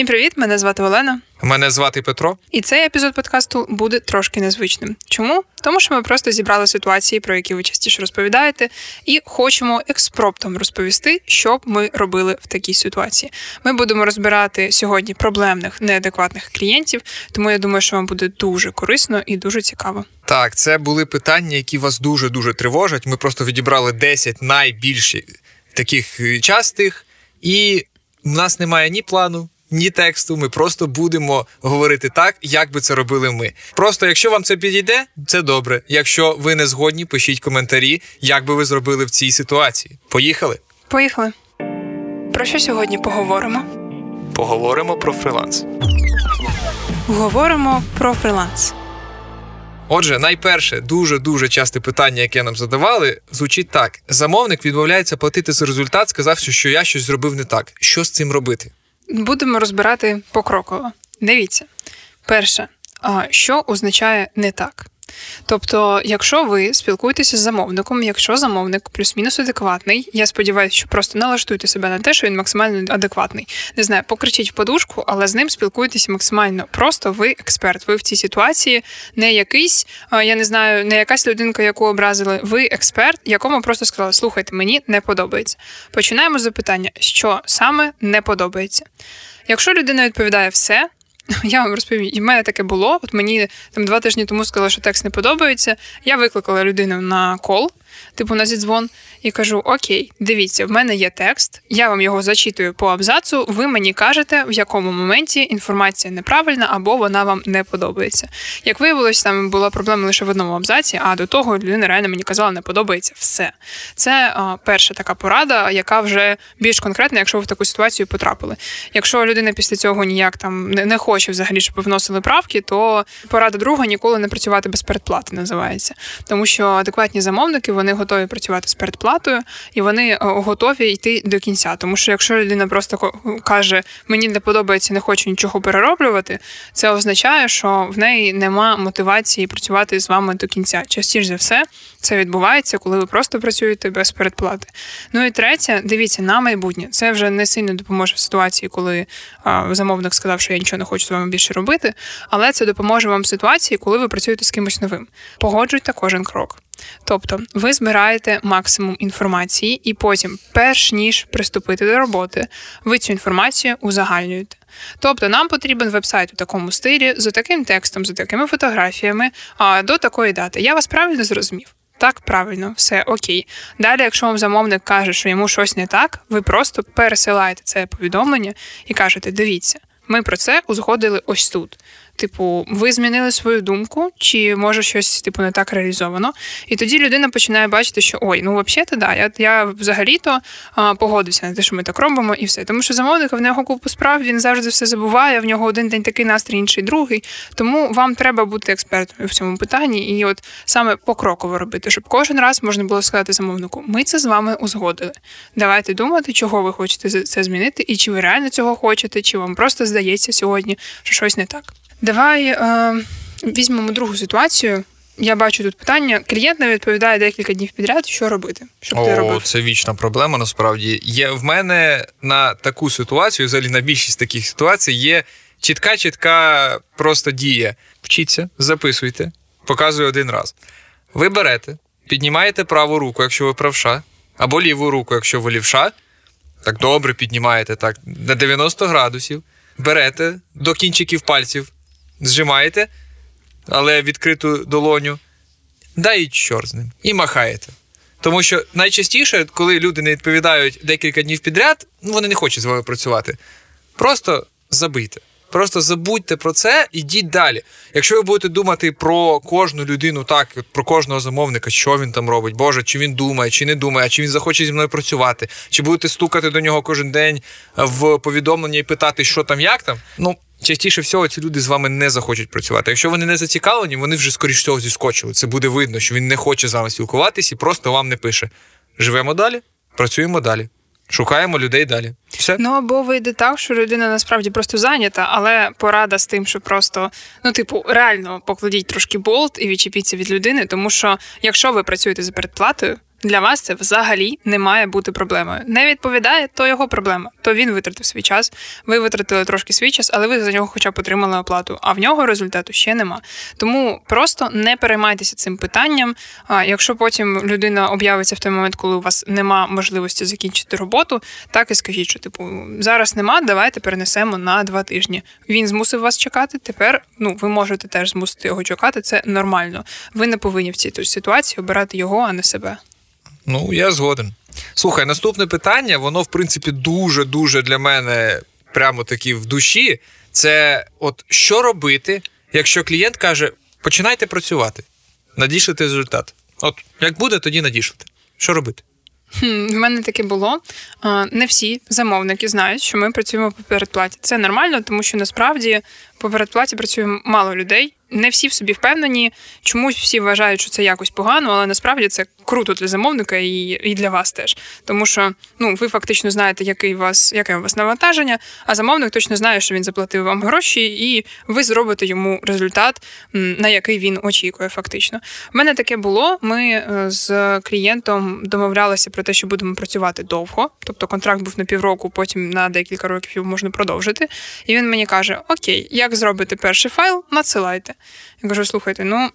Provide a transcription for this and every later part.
Всім привіт! Мене звати Олена. Мене звати Петро. І цей епізод подкасту буде трошки незвичним. Чому? Тому що ми просто зібрали ситуації, про які ви частіше розповідаєте, і хочемо експромтом розповісти, що б ми робили в такій ситуації. Ми будемо розбирати сьогодні проблемних неадекватних клієнтів, тому я думаю, що вам буде дуже корисно і дуже цікаво. Так, це були питання, які вас дуже дуже тривожать. Ми просто відібрали 10 найбільших таких е, частих, і в нас немає ні плану, ні тексту. Ми просто будемо говорити так, як би це робили ми. Просто, якщо вам це підійде, це добре. Якщо ви не згодні, пишіть коментарі, як би ви зробили в цій ситуації. Поїхали? Поїхали. Про що сьогодні поговоримо? Поговоримо про фриланс. Говоримо про фриланс. Отже, найперше, дуже дуже часте питання, яке нам задавали, звучить так: замовник відмовляється платити за результат, сказавши, що я щось зробив не так. Що з цим робити? Будемо розбирати покроково. Дивіться, перше, що означає не так. Тобто, якщо ви спілкуєтеся з замовником, якщо замовник плюс-мінус адекватний, я сподіваюся, що просто налаштуйте себе на те, що він максимально адекватний. Не знаю, покричіть в подушку, але з ним спілкуйтеся максимально просто. Ви експерт. Ви в цій ситуації не якийсь, я не знаю, не якась людинка, яку образили. Ви експерт, якому просто сказали, слухайте, мені не подобається. Починаємо з запитання, що саме не подобається. Якщо людина відповідає все. Я вам розповім, і в мене таке було. От мені там два тижні тому сказали, що текст не подобається. Я викликала людину на кол, типу на зідзвон, і кажу: Окей, дивіться, в мене є текст, я вам його зачитую по абзацу. Ви мені кажете, в якому моменті інформація неправильна або вона вам не подобається. Як виявилось, там була проблема лише в одному абзаці, а до того людина реально мені казала, не подобається все. Це а, перша така порада, яка вже більш конкретна, якщо ви в таку ситуацію потрапили. Якщо людина після цього ніяк там не, хоче взагалі, щоб вносили правки, то порада друга ніколи не працювати без передплати називається, тому що адекватні замовники вони готові працювати з передплатою і вони е, готові йти до кінця. Тому що якщо людина просто каже, мені не подобається, не хочу нічого перероблювати, це означає, що в неї нема мотивації працювати з вами до кінця. Частіше за все, це відбувається, коли ви просто працюєте без передплати. Ну і третє, дивіться на майбутнє. Це вже не сильно допоможе в ситуації, коли а, замовник сказав, що я нічого не хочу з вами більше робити, але це допоможе вам в ситуації, коли ви працюєте з кимось новим. Погоджуйте кожен крок. Тобто ви збираєте максимум інформації, і потім, перш ніж приступити до роботи, ви цю інформацію узагальнюєте. Тобто нам потрібен вебсайт у такому стилі, з таким текстом, з такими фотографіями, а до такої дати. Я вас правильно зрозумів. Так, правильно, все окей. Далі, якщо вам замовник каже, що йому щось не так, ви просто пересилаєте це повідомлення і кажете: дивіться, ми про це узгодили ось тут. Типу, ви змінили свою думку, чи може щось типу не так реалізовано? І тоді людина починає бачити, що ой, ну взагалі-то да, я я взагалі-то а, погодився на те, що ми так робимо, і все. Тому що замовник в нього купу справ, він завжди все забуває. В нього один день такий настрій, інший другий. Тому вам треба бути експертом в цьому питанні, і от саме покроково робити, щоб кожен раз можна було сказати замовнику: ми це з вами узгодили. Давайте думати, чого ви хочете це змінити, і чи ви реально цього хочете, чи вам просто здається сьогодні, що щось не так. Давай е, візьмемо другу ситуацію. Я бачу тут питання. Клієнт не відповідає декілька днів підряд, що робити. Щоб О, ти робив? Це вічна проблема. Насправді є в мене на таку ситуацію, взагалі на більшість таких ситуацій, є чітка, чітка просто дія. Вчіться, записуйте, показую один раз. Ви берете, піднімаєте праву руку, якщо ви правша, або ліву руку, якщо ви лівша. Так добре піднімаєте так на 90 градусів. Берете до кінчиків пальців зжимаєте, але відкриту долоню, да і чор з ним. І махаєте. Тому що найчастіше, коли люди не відповідають декілька днів підряд, ну, вони не хочуть з вами працювати. Просто забийте. Просто забудьте про це, ідіть далі. Якщо ви будете думати про кожну людину, так про кожного замовника, що він там робить, Боже, чи він думає, чи не думає, чи він захоче зі мною працювати, чи будете стукати до нього кожен день в повідомлення і питати, що там, як там. Ну частіше всього ці люди з вами не захочуть працювати. Якщо вони не зацікавлені, вони вже скоріш всього зіскочили. Це буде видно, що він не хоче з вами спілкуватись і просто вам не пише. Живемо далі, працюємо далі. Шукаємо людей далі. Все? Ну або вийде так, що людина насправді просто зайнята, але порада з тим, що просто, ну, типу, реально покладіть трошки болт і відчепіться від людини, тому що якщо ви працюєте за передплатою, Для вас це взагалі не має бути проблемою. Не відповідає, то його проблема. То він витратив свій час. Ви витратили трошки свій час, але ви за нього хоча б отримали оплату. А в нього результату ще нема. Тому просто не переймайтеся цим питанням. А якщо потім людина об'явиться в той момент, коли у вас нема можливості закінчити роботу, так і скажіть, що типу зараз нема, давайте перенесемо на два тижні. Він змусив вас чекати. Тепер ну ви можете теж змусити його чекати. Це нормально. Ви не повинні в цій ситуації обирати його, а не себе. Ну, я згоден. Слухай, наступне питання, воно, в принципі, дуже-дуже для мене прямо таки в душі. Це от що робити, якщо клієнт каже, починайте працювати, надішлите результат. От як буде, тоді надішлите. Що робити? В мене таке було. Не всі замовники знають, що ми працюємо по передплаті. Це нормально, тому що насправді по передплаті працює мало людей не всі в собі впевнені, чомусь всі вважають, що це якось погано, але насправді це круто для замовника і і для вас теж. Тому що ну, ви фактично знаєте, який вас, яке у вас навантаження, а замовник точно знає, що він заплатив вам гроші, і ви зробите йому результат, на який він очікує. Фактично. У мене таке було. Ми е, з клієнтом домовлялися про те, що будемо працювати довго. Тобто контракт був на півроку, потім на декілька років його можна продовжити. І він мені каже: Окей, як зробити перший файл, надсилайте. Я кажу: слухайте, ну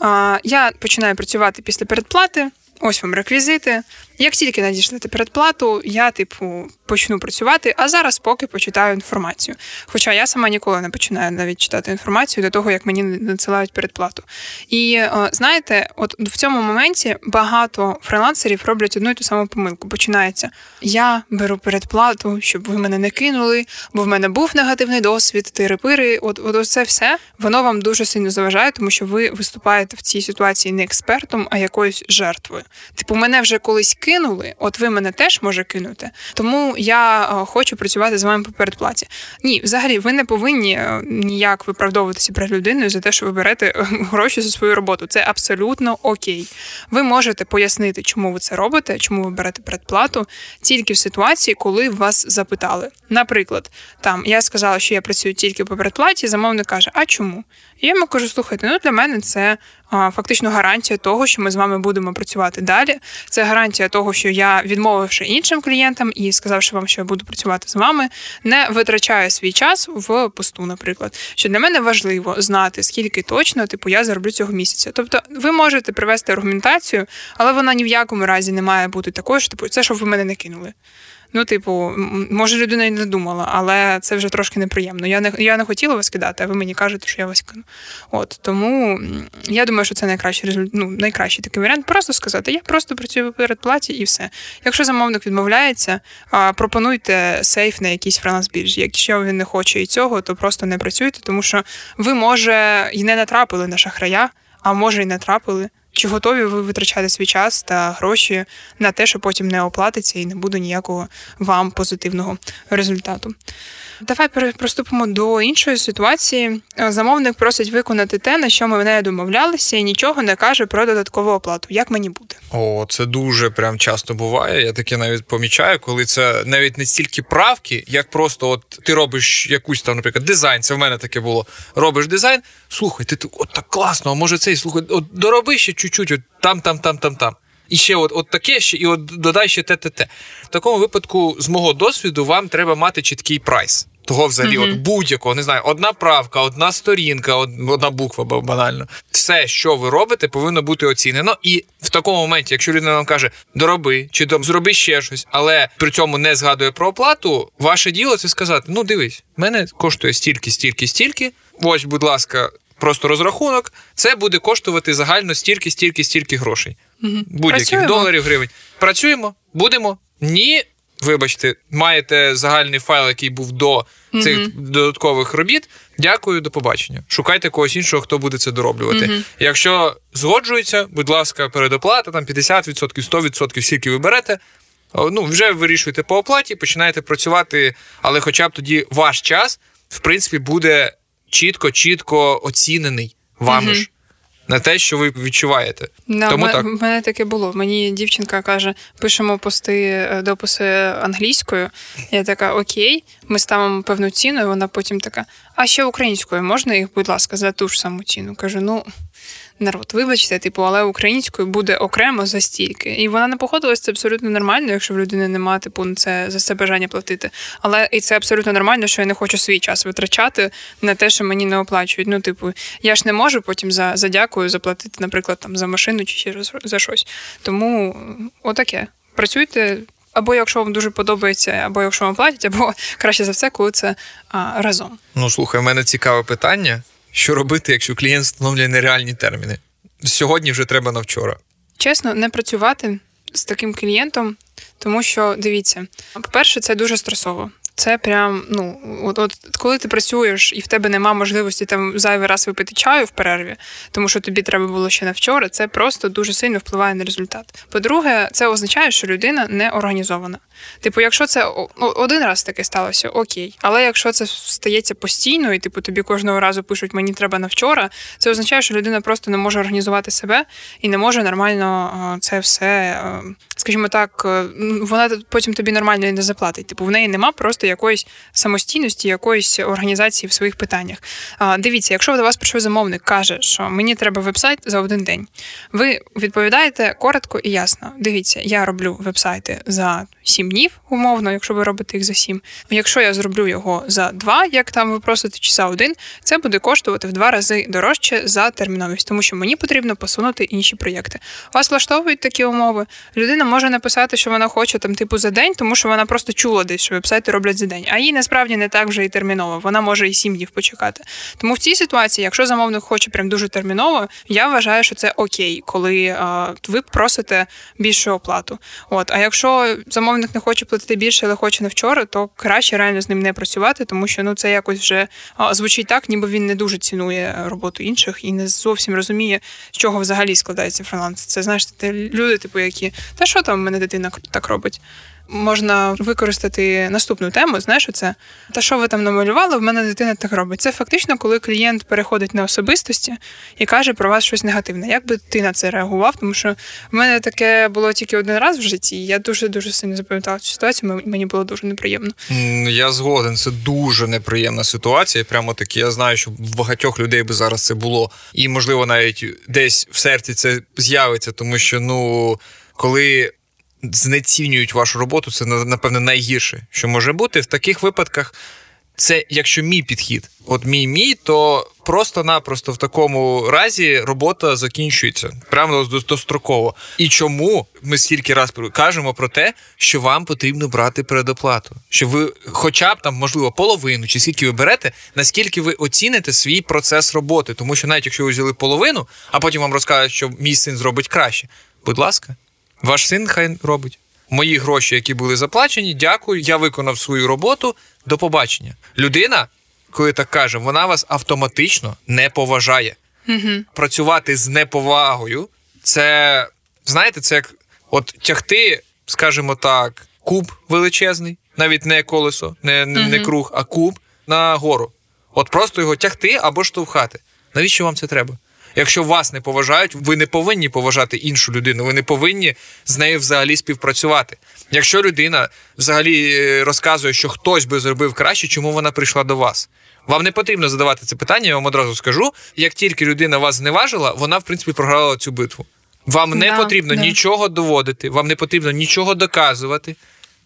я починаю працювати після передплати. Ось вам реквізити. Як тільки надійшлете передплату, я, типу, почну працювати, а зараз поки почитаю інформацію. Хоча я сама ніколи не починаю навіть читати інформацію до того, як мені надсилають передплату. І е, знаєте, от в цьому моменті багато фрилансерів роблять одну і ту саму помилку. Починається: я беру передплату, щоб ви мене не кинули, бо в мене був негативний досвід, тири-пири. От, от це все воно вам дуже сильно заважає, тому що ви виступаєте в цій ситуації не експертом, а якоюсь жертвою. Типу, мене вже колись кинули, от ви мене теж може кинути. Тому я е, хочу працювати з вами по передплаті. Ні, взагалі, ви не повинні е, ніяк виправдовуватися перед людиною за те, що ви берете е, гроші за свою роботу. Це абсолютно окей. Ви можете пояснити, чому ви це робите, чому ви берете передплату, тільки в ситуації, коли вас запитали. Наприклад, там я сказала, що я працюю тільки по передплаті, замовник каже, а чому? І я йому кажу, слухайте, ну для мене це а, фактично гарантія того, що ми з вами будемо працювати далі. Це гарантія того, що я, відмовивши іншим клієнтам і сказавши вам, що я буду працювати з вами, не витрачаю свій час в посту, наприклад. Що для мене важливо знати, скільки точно типу я зароблю цього місяця. Тобто, ви можете привести аргументацію, але вона ні в якому разі не має бути такою, що типу, це щоб ви мене не кинули. Ну, типу, може, людина і не думала, але це вже трошки неприємно. Я не я не хотіла вас кидати, а ви мені кажете, що я вас кину. От тому я думаю, що це найкращий ну, найкращий такий варіант. Просто сказати, я просто працюю в передплаті і все. Якщо замовник відмовляється, пропонуйте сейф на якийсь фриланс біржі. Якщо він не хоче і цього, то просто не працюйте, тому що ви, може, і не натрапили на шахрая, а може, і не трапили. Чи готові ви витрачати свій час та гроші на те, що потім не оплатиться і не буде ніякого вам позитивного результату? Давай приступимо до іншої ситуації. Замовник просить виконати те, на що ми не домовлялися, і нічого не каже про додаткову оплату. Як мені буде? О, це дуже прям часто буває. Я таке навіть помічаю, коли це навіть не стільки правки, як просто от ти робиш якусь там, наприклад, дизайн. Це в мене таке було. Робиш дизайн. Слухай, ти от так класно, а може цей слухай, от дороби ще чуть-чуть, от там, там, там, там, там. І ще от от таке ще, і от додай ще те, те, те. В такому випадку, з мого досвіду, вам треба мати чіткий прайс. Того взагалі, mm-hmm. от будь-якого, не знаю, одна правка, одна сторінка, одна буква банально. Все, що ви робите, повинно бути оцінено. І в такому моменті, якщо людина вам каже, дороби чи там зроби ще щось, але при цьому не згадує про оплату, ваше діло це сказати: ну дивись, мене коштує стільки, стільки, стільки. Ось, будь ласка, просто розрахунок. Це буде коштувати загально стільки, стільки, стільки грошей. Mm-hmm. Будь-яких Працюємо. доларів, гривень. Працюємо, будемо. Ні, вибачте, маєте загальний файл, який був до цих mm-hmm. додаткових робіт. Дякую, до побачення. Шукайте когось іншого, хто буде це дороблювати. Mm-hmm. Якщо згоджується, будь ласка, передоплата там 50%, 100%, скільки ви берете. Ну, вже вирішуєте по оплаті, починаєте працювати, але хоча б тоді ваш час, в принципі, буде чітко, чітко оцінений вами ж на те, що ви відчуваєте. Да, Тому м- так. В мене таке було. Мені дівчинка каже: пишемо пости, е, дописи англійською. Я така, окей, ми ставимо певну ціну, і вона потім така: а ще українською можна їх, будь ласка, за ту ж саму ціну? Кажу, ну. Народ, вибачте, типу, але українською буде окремо за стільки. І вона не походилась, це абсолютно нормально, якщо в людини немає типу на це за це бажання платити. Але і це абсолютно нормально, що я не хочу свій час витрачати на те, що мені не оплачують. Ну, типу, я ж не можу потім за за дякую заплатити, наприклад, там за машину чи ще за щось. Тому отаке. Працюйте. Або якщо вам дуже подобається, або якщо вам платять, або краще за все, коли це а, разом. Ну слухай, у мене цікаве питання: що робити, якщо клієнт встановлює нереальні терміни? Сьогодні вже треба на вчора. Чесно, не працювати з таким клієнтом, тому що дивіться, по-перше, це дуже стресово. Це прям, ну, от, от коли ти працюєш і в тебе нема можливості там зайвий раз випити чаю в перерві, тому що тобі треба було ще на вчора, це просто дуже сильно впливає на результат. По-друге, це означає, що людина не організована. Типу, якщо це один раз таке сталося, окей. Але якщо це стається постійно, і типу тобі кожного разу пишуть Мені треба на вчора, це означає, що людина просто не може організувати себе і не може нормально це все, скажімо так, е, вона потім тобі нормально не заплатить. Типу, в неї нема просто якоїсь самостійності, якоїсь організації в своїх питаннях. Дивіться, якщо до вас прийшов замовник, каже, що мені треба вебсайт за один день, ви відповідаєте коротко і ясно. Дивіться, я роблю вебсайти за сім днів, умовно, якщо ви робите їх за сім. Якщо я зроблю його за два, як там ви просите, чи за один, це буде коштувати в два рази дорожче за терміновість, тому що мені потрібно посунути інші проєкти. Вас влаштовують такі умови. Людина може написати, що вона хоче там, типу, за день, тому що вона просто чула десь, що вебсайти роблять за день. А їй насправді не так вже і терміново. Вона може і сім днів почекати. Тому в цій ситуації, якщо замовник хоче прям дуже терміново, я вважаю, що це окей, коли а, ви просите більшу оплату. От, а якщо замовник не хоче платити більше, але хоче на вчора, то краще реально з ним не працювати, тому що ну це якось вже а, звучить так, ніби він не дуже цінує роботу інших і не зовсім розуміє, з чого взагалі складається фриланс. Це знаєш, це люди, типу, які та що там в мене дитина так робить можна використати наступну тему. Знаєш, це та що ви там намалювали? В мене дитина так робить. Це фактично, коли клієнт переходить на особистості і каже про вас щось негативне. Як би ти на це реагував? Тому що в мене таке було тільки один раз в житті. і Я дуже дуже сильно запам'ятала цю ситуацію. Мені було дуже неприємно. Я згоден. Це дуже неприємна ситуація. Прямо таки. Я знаю, що в багатьох людей би зараз це було, і можливо навіть десь в серці це з'явиться, тому що ну коли знецінюють вашу роботу, це напевне найгірше, що може бути в таких випадках. Це якщо мій підхід, от мій мій, то просто-напросто в такому разі робота закінчується прямо достроково. І чому ми стільки раз кажемо про те, що вам потрібно брати передоплату? Що ви, хоча б там, можливо, половину чи скільки ви берете, наскільки ви оціните свій процес роботи? Тому що навіть якщо ви взяли половину, а потім вам розкажуть, що мій син зробить краще, будь ласка. Ваш син хай робить. Мої гроші, які були заплачені, дякую, я виконав свою роботу. До побачення. Людина, коли так каже, вона вас автоматично не поважає. Угу. Працювати з неповагою, це, знаєте, це як от тягти, скажімо так, куб величезний, навіть не колесо, не, не, угу. не круг, а куб на гору. От просто його тягти або штовхати. Навіщо вам це треба? Якщо вас не поважають, ви не повинні поважати іншу людину. Ви не повинні з нею взагалі співпрацювати. Якщо людина взагалі е, розказує, що хтось би зробив краще, чому вона прийшла до вас? Вам не потрібно задавати це питання, я вам одразу скажу. Як тільки людина вас зневажила, вона в принципі програла цю битву. Вам не да, потрібно да. нічого доводити, вам не потрібно нічого доказувати.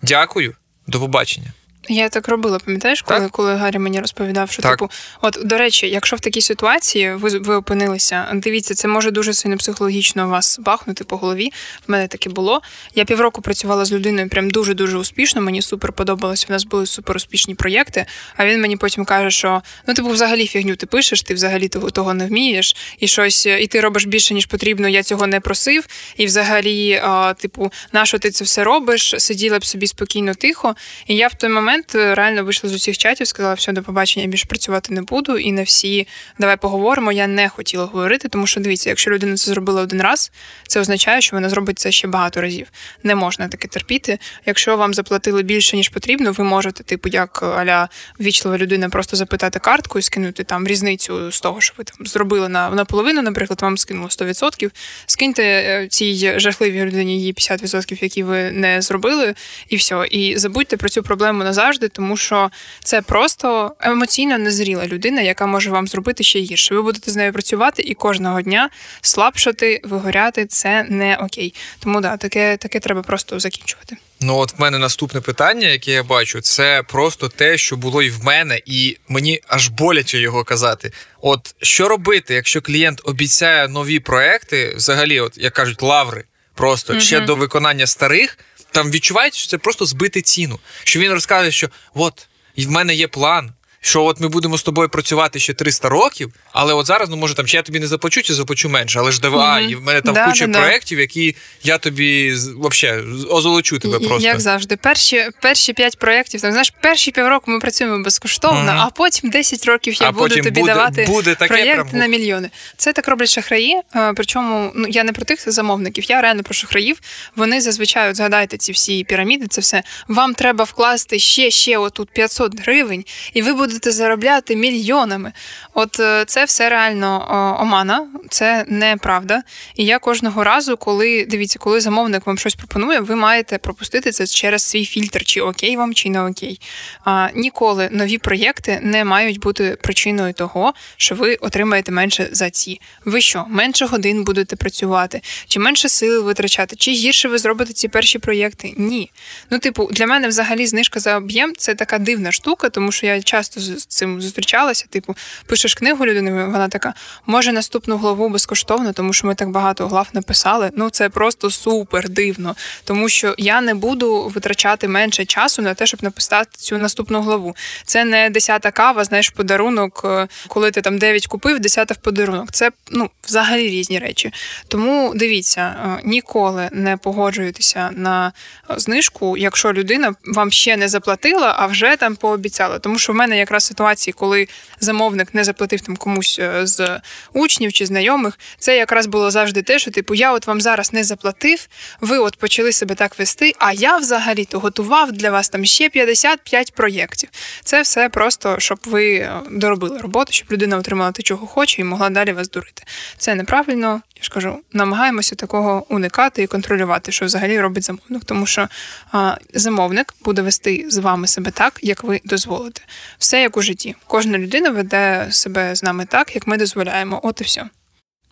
Дякую, до побачення. Я так робила, пам'ятаєш, коли так? коли Гаррі мені розповідав, що так. типу, от до речі, якщо в такій ситуації ви ви опинилися, дивіться, це може дуже сильно психологічно вас бахнути по голові. В мене таке було. Я півроку працювала з людиною, прям дуже дуже успішно. Мені супер подобалось. У нас були супер успішні проєкти. А він мені потім каже, що ну типу, взагалі фігню ти пишеш, ти взагалі того того не вмієш, і щось, і ти робиш більше ніж потрібно. Я цього не просив. І взагалі, а, типу, на що ти це все робиш? Сиділа б собі спокійно, тихо. І я в той момент момент е, реально вийшла з усіх чатів, сказала, все, до побачення, я більше працювати не буду. І на всі давай поговоримо. Я не хотіла говорити, тому що дивіться, якщо людина це зробила один раз, це означає, що вона зробить це ще багато разів. Не можна таке терпіти. Якщо вам заплатили більше ніж потрібно, ви можете, типу, як аля ввічлива людина, просто запитати картку і скинути там різницю з того, що ви там зробили на наполовину, наприклад, вам скинуло 100%. Скиньте е, цій жахливій людині її 50%, які ви не зробили, і все. І забудьте про цю проблему на назавжди, тому що це просто емоційно незріла людина, яка може вам зробити ще гірше. Ви будете з нею працювати і кожного дня слабшати, вигоряти це не окей. Тому да, таке, таке треба просто закінчувати. Ну, от в мене наступне питання, яке я бачу, це просто те, що було і в мене, і мені аж боляче його казати. От що робити, якщо клієнт обіцяє нові проекти, взагалі, от як кажуть, лаври, просто угу. ще до виконання старих, там відчувається, що це просто збити ціну. Що він розкаже, що от в мене є план, що от ми будемо з тобою працювати ще 300 років, але от зараз, ну може там чи я тобі не заплачу, чи заплачу менше, але ж давай, mm-hmm. і в мене там да, куча да, проєктів, які я тобі взагалі озолочу тебе просто. Як завжди, перші перші п'ять проєктів, там знаєш, перші півроку ми працюємо безкоштовно, mm-hmm. а потім 10 років я а буду тобі буде, давати буде таке проєкт прям... на мільйони. Це так роблять шахраї. Причому ну я не про тих замовників, я реально про шахраїв. Вони зазвичай от, згадайте ці всі піраміди. Це все вам треба вкласти ще ще отут 500 гривень, і ви будете заробляти мільйонами. От е, це все реально омана, це неправда. І я кожного разу, коли дивіться, коли замовник вам щось пропонує, ви маєте пропустити це через свій фільтр, чи окей вам, чи не окей. А, Ніколи нові проєкти не мають бути причиною того, що ви отримаєте менше за ці. Ви що, менше годин будете працювати, чи менше сили витрачати, чи гірше ви зробите ці перші проєкти? Ні. Ну, типу, для мене взагалі знижка за об'єм це така дивна штука, тому що я часто з цим зустрічалася. Типу, пишеш книгу людини, вона така, може наступну главу безкоштовно, тому що ми так багато глав написали. Ну це просто супер дивно, тому що я не буду витрачати менше часу на те, щоб написати цю наступну главу. Це не десята кава, знаєш, подарунок, е, коли ти там дев'ять купив, десята в подарунок. Це ну взагалі різні речі. Тому дивіться, е, ніколи не погоджуйтеся на знижку, якщо людина вам ще не заплатила, а вже там пообіцяла. Тому що в мене якраз ситуації, коли замовник не заплатив там комусь е, з учнів чи знайомих, це якраз було завжди те, що типу я от вам зараз не заплатив, ви от почали себе так вести, а я взагалі-то готував для вас там ще 55 проєктів. Це все просто, щоб ви е, доробили роботу, щоб людина отримала те, чого хоче, і могла далі вас дурити. Це неправильно. Я ж кажу, намагаємося такого уникати і контролювати, що взагалі робить замовник, тому що а, замовник буде вести з вами себе так, як ви дозволите. Все як у житті. Кожна людина веде себе з нами так, як ми дозволяємо. От і все.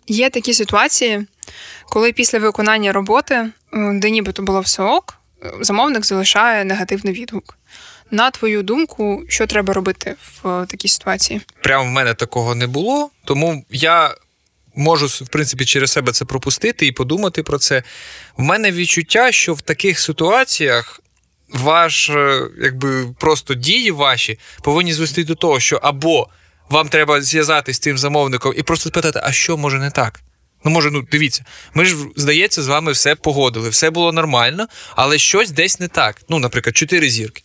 Є такі ситуації, коли після виконання роботи, де нібито було все ок, замовник залишає негативний відгук. На твою думку, що треба робити в такій ситуації? Прямо в мене такого не було, тому я можу в принципі через себе це пропустити і подумати про це. В мене відчуття, що в таких ситуаціях. Ваш, е, якби просто дії ваші повинні звести до того, що або вам треба зв'язатися з тим замовником і просто спитати, а що може не так? Ну, може, ну дивіться, ми ж, здається, з вами все погодили, все було нормально, але щось десь не так. Ну, наприклад, чотири зірки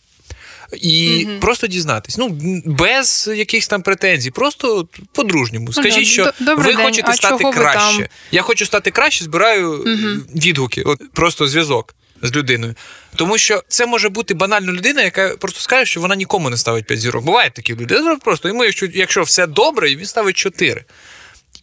і угу. просто дізнатись. Ну, без якихось там претензій, просто по-дружньому. Скажіть, що Добрий ви день. хочете а стати краще. Я хочу стати краще, збираю угу. відгуки, от просто зв'язок. З людиною, тому що це може бути банальна людина, яка просто скаже, що вона нікому не ставить 5 зірок. Буває такі люди. Просто йому, якщо якщо все добре, він ставить 4.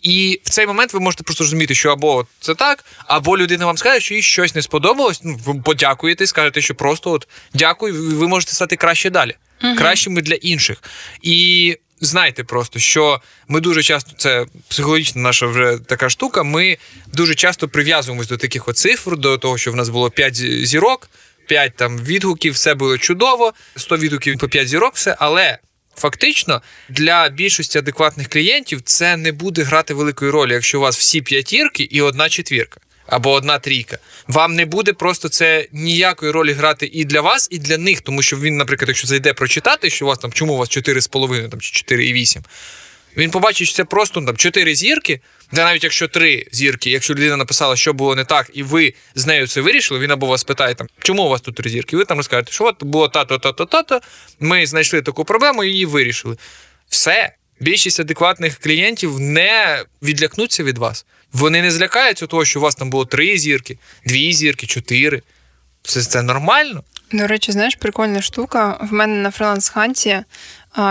І в цей момент ви можете просто розуміти, що або це так, або людина вам скаже, що їй щось не сподобалось. Ну, ви подякуєте, скажете, що просто от дякую, ви можете стати краще далі, кращими для інших. І знайте просто, що ми дуже часто, це психологічна наша вже така штука. Ми дуже часто прив'язуємось до таких цифр, до того, що в нас було 5 зірок. 5 там відгуків, все було чудово, 100 відгуків по 5 зірок, все, але Фактично, для більшості адекватних клієнтів це не буде грати великої ролі, якщо у вас всі п'ятірки і одна четвірка. Або одна трійка. Вам не буде просто це ніякої ролі грати і для вас, і для них, тому що він, наприклад, якщо зайде прочитати, що у вас там чому у вас 4,5 там, чи 4,8, він побачить, що це просто там 4 зірки, де навіть якщо 3 зірки, якщо людина написала, що було не так, і ви з нею це вирішили, він або вас питає, там, чому у вас тут 3 зірки? Ви там розкажете, що от було тато, тато, тато, ми знайшли таку проблему і її вирішили. Все. Більшість адекватних клієнтів не відлякнуться від вас. Вони не злякаються того, що у вас там було три зірки, дві зірки, чотири. Це, це нормально. До речі, знаєш, прикольна штука. В мене на фриланс-ханті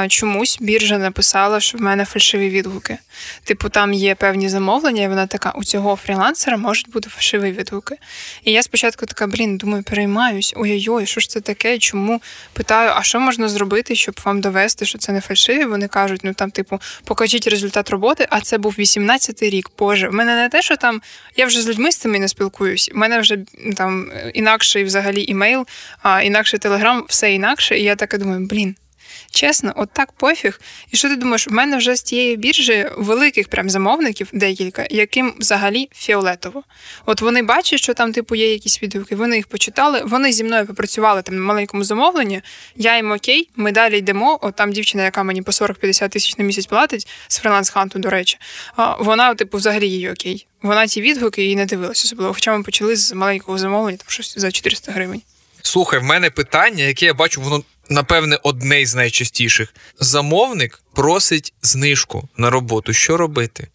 чомусь біржа написала, що в мене фальшиві відгуки. Типу, там є певні замовлення, і вона така: у цього фрілансера можуть бути фальшиві відгуки. І я спочатку така, блін, думаю, переймаюсь, ой-ой, що ж це таке? Чому питаю, а що можна зробити, щоб вам довести, що це не фальшиві? Вони кажуть, ну там, типу, покажіть результат роботи, а це був 18-й рік. Боже, в мене не те, що там я вже з людьми з цими не спілкуюсь. У мене вже там інакший взагалі імейл, а інакший телеграм, все інакше. І я така думаю, блін. Чесно, от так пофіг. І що ти думаєш, в мене вже з тієї біржі великих прям замовників декілька, яким взагалі фіолетово. От вони бачать, що там, типу, є якісь відгуки, вони їх почитали, вони зі мною попрацювали там на маленькому замовленні. Я їм окей, ми далі йдемо. От там дівчина, яка мені по 40-50 тисяч на місяць платить з фриланс-ханту, до речі, вона, типу, взагалі її окей. Вона ті відгуки і не дивилася особливо. Хоча ми почали з маленького замовлення, там щось за 400 гривень. Слухай, в мене питання, яке я бачу, воно напевне одне з найчастіших. Замовник просить знижку на роботу. Що робити?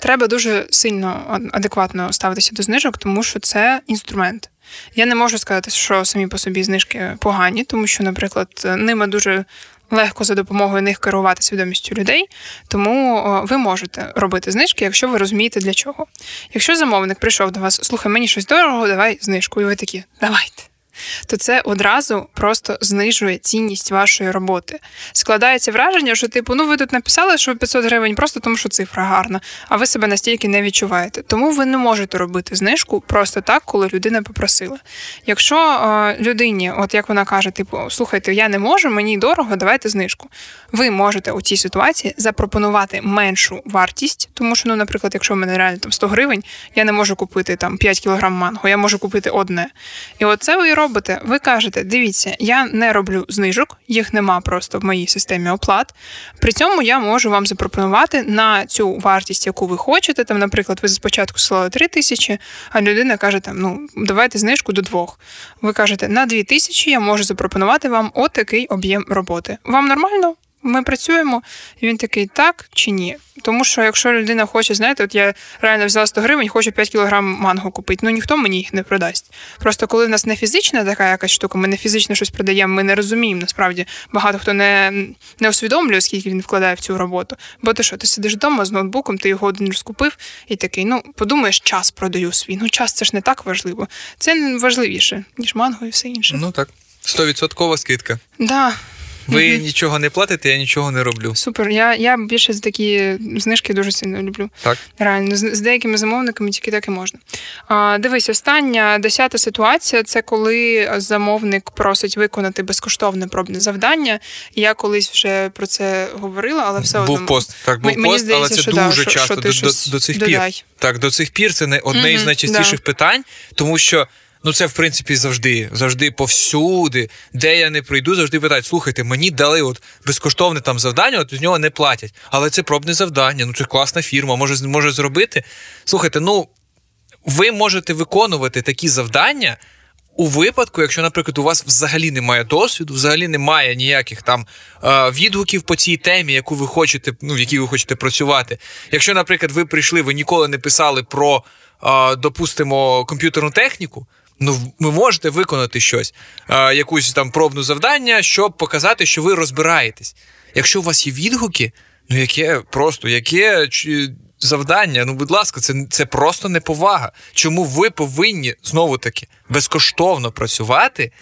Треба дуже сильно адекватно ставитися до знижок, тому що це інструмент. Я не можу сказати, що самі по собі знижки погані, тому що, наприклад, ними дуже легко за допомогою них керувати свідомістю людей. Тому ви можете робити знижки, якщо ви розумієте для чого. Якщо замовник прийшов до вас, слухай, мені щось дорого, давай знижку, і ви такі, давайте то це одразу просто знижує цінність вашої роботи. Складається враження, що типу, ну ви тут написали, що 500 гривень просто тому, що цифра гарна, а ви себе настільки не відчуваєте. Тому ви не можете робити знижку просто так, коли людина попросила. Якщо е, людині, от як вона каже, типу, слухайте, я не можу, мені дорого, давайте знижку. Ви можете у цій ситуації запропонувати меншу вартість, тому що, ну, наприклад, якщо в мене реально там 100 гривень, я не можу купити там 5 кілограм манго, я можу купити одне. І от це ви робите робите? Ви кажете, дивіться, я не роблю знижок, їх нема просто в моїй системі оплат. При цьому я можу вам запропонувати на цю вартість, яку ви хочете. Там, наприклад, ви спочатку слали 3 тисячі, а людина каже, там, ну, давайте знижку до двох. Ви кажете, на 2 тисячі я можу запропонувати вам отакий об'єм роботи. Вам нормально? Ми працюємо, і він такий, так чи ні? Тому що якщо людина хоче, знаєте, от я реально взяла 100 гривень, хочу 5 кілограм манго купити, ну ніхто мені їх не продасть. Просто коли в нас не фізична така якась штука, ми не фізично щось продаємо, ми не розуміємо. Насправді багато хто не не усвідомлює, скільки він вкладає в цю роботу. Бо ти що, ти сидиш вдома з ноутбуком, ти його один розкупив і такий, ну подумаєш, час продаю свій. Ну час це ж не так важливо. Це важливіше, ніж манго і все інше. Ну так. Стовідсоткова скидка. Да. Ви mm-hmm. нічого не платите, я нічого не роблю. Супер. Я я більше з такі знижки дуже сильно люблю. Так. Реально, з, з деякими замовниками тільки так і можна. А, Дивись, остання десята ситуація це коли замовник просить виконати безкоштовне пробне завдання. Я колись вже про це говорила, але все одно. Був пост. Так, був мені пост, здається, але це що дуже да, часто що, що до, до, до цих додай. пір. Так, до цих пір це не одне mm-hmm, із найчастіших да. питань, тому що. Ну, це в принципі завжди, завжди повсюди, де я не прийду, завжди питають: слухайте, мені дали от безкоштовне там завдання, от з нього не платять. Але це пробне завдання, ну це класна фірма, може може зробити. Слухайте, ну ви можете виконувати такі завдання у випадку, якщо, наприклад, у вас взагалі немає досвіду, взагалі немає ніяких там відгуків по цій темі, яку ви хочете, ну в якій ви хочете працювати. Якщо, наприклад, ви прийшли, ви ніколи не писали про, допустимо, комп'ютерну техніку. Ну, ви можете виконати щось, а, якусь там пробну завдання, щоб показати, що ви розбираєтесь. Якщо у вас є відгуки, ну яке просто яке завдання? Ну, будь ласка, це це просто неповага. Чому ви повинні знову таки безкоштовно працювати?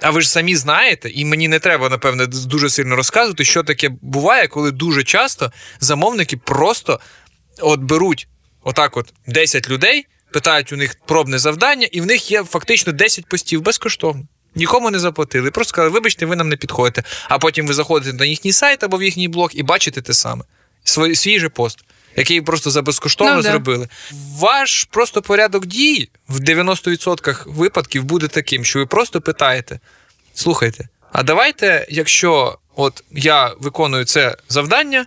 А ви ж самі знаєте, і мені не треба, напевне, дуже сильно розказувати, що таке буває, коли дуже часто замовники просто от беруть отак: от 10 людей питають у них пробне завдання, і в них є фактично 10 постів безкоштовно. Нікому не заплатили. Просто сказали, вибачте, ви нам не підходите. А потім ви заходите на їхній сайт або в їхній блог і бачите те саме. Свій, свій же пост, який просто за безкоштовно ну, зробили. Да. Ваш просто порядок дій в 90% випадків буде таким, що ви просто питаєте: слухайте, а давайте, якщо от я виконую це завдання,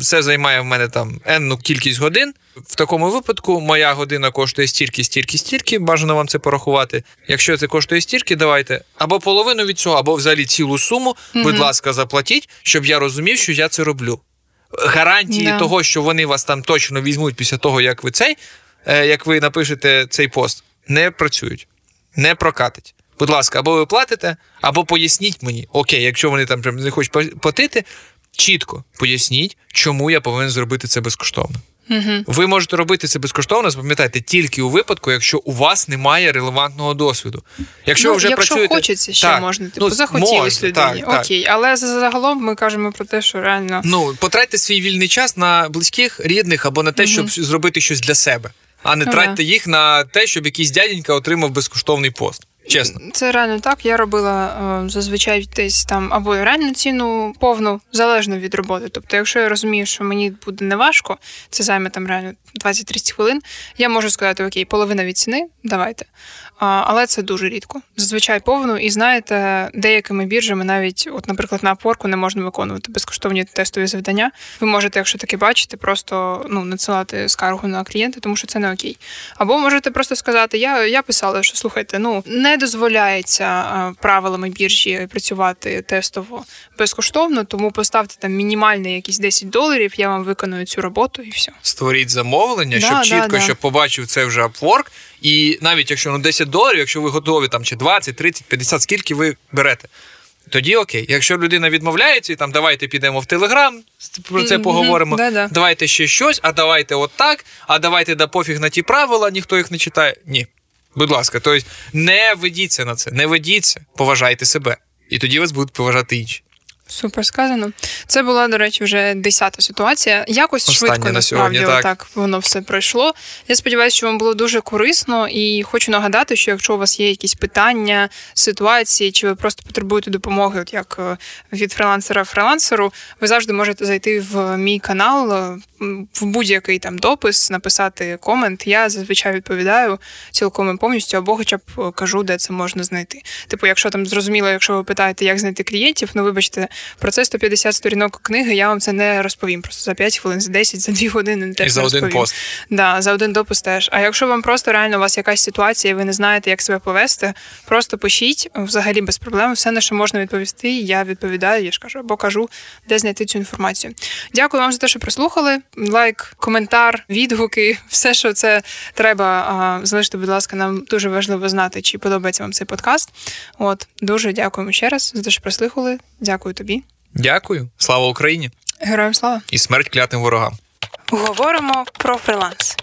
це займає в мене там енну кількість годин. В такому випадку моя година коштує стільки, стільки, стільки. Бажано вам це порахувати. Якщо це коштує стільки, давайте або половину від цього, або взагалі цілу суму. Mm-hmm. Будь ласка, заплатіть, щоб я розумів, що я це роблю. Гарантії yeah. того, що вони вас там точно візьмуть після того, як ви цей, е, як ви напишете цей пост, не працюють, не прокатить. Будь ласка, або ви платите, або поясніть мені, окей, якщо вони там не хочуть платити, чітко поясніть, чому я повинен зробити це безкоштовно. Угу. Ви можете робити це безкоштовно, запам'ятайте, тільки у випадку, якщо у вас немає релевантного досвіду. Якщо ну, ви вже якщо працюєте, хочеться, ще Так. можна. Типу, Ну, захотілось людині. так, так. Але за- загалом ми кажемо про те, що реально Ну, потратьте свій вільний час на близьких, рідних або на те, Мгм. щоб зробити щось для себе, а не Ну, тратьте їх на те, щоб якийсь дяденька отримав безкоштовний пост. Чесно. Це реально так. Я робила е, зазвичай десь там або реальну ціну повну, залежно від роботи. Тобто, якщо я розумію, що мені буде неважко, це займе там реально 20-30 хвилин, я можу сказати, окей, половина від ціни, давайте. Але це дуже рідко. Зазвичай повну, і знаєте, деякими біржами навіть, от, наприклад, на Upwork не можна виконувати безкоштовні тестові завдання. Ви можете, якщо таке бачите, просто ну, надсилати скаргу на клієнта, тому що це не окей. Або можете просто сказати: я, я писала, що слухайте, ну не дозволяється правилами біржі працювати тестово безкоштовно, тому поставте там мінімальний якісь 10 доларів, я вам виконую цю роботу і все. Створіть замовлення, Да, щоб да, чітко, да. щоб побачив це вже Upwork. І навіть якщо ну 10 доларів, якщо ви готові там чи 20, 30, 50, скільки ви берете. Тоді окей. Якщо людина відмовляється, і там давайте підемо в Телеграм, про це Мгм, поговоримо. да-да. Давайте ще щось, а давайте от так, а давайте да пофіг на ті правила, ніхто їх не читає. Ні. Будь ласка, тобто не ведіться на це, не ведіться, поважайте себе. І тоді вас будуть поважати інші. Супер сказано. Це була, до речі, вже десята ситуація. Якось Остання швидко на насправді сьогодні, так. так воно все пройшло. Я сподіваюся, що вам було дуже корисно, і хочу нагадати, що якщо у вас є якісь питання, ситуації, чи ви просто потребуєте допомоги, от як е, від фрилансера фрилансеру, ви завжди можете зайти в мій канал е, в будь-який там допис, написати комент. Я зазвичай відповідаю цілком і повністю, або хоча б е, кажу, де це можна знайти. Типу, якщо там зрозуміло, якщо ви питаєте, як знайти клієнтів, ну вибачте, про це 150 сторінок книги, я вам це не розповім. Просто за 5 хвилин, за 10, за 2 години теж І за не один пост. Да, за один допис теж. А якщо вам просто реально у вас якась ситуація, і ви не знаєте, як себе повести, просто пишіть взагалі без проблем. Все, на що можна відповісти, я відповідаю, я ж кажу, або кажу, де знайти цю інформацію. Дякую вам за те, що прослухали. Лайк, коментар, відгуки, все, що це треба. залишити. Залиште, будь ласка, нам дуже важливо знати, чи подобається вам цей подкаст. От дуже дякуємо ще раз за те, що прослухали. Дякую тобі. Дякую. Слава Україні! Героям слава! І смерть клятим ворогам. Говоримо про фриланс.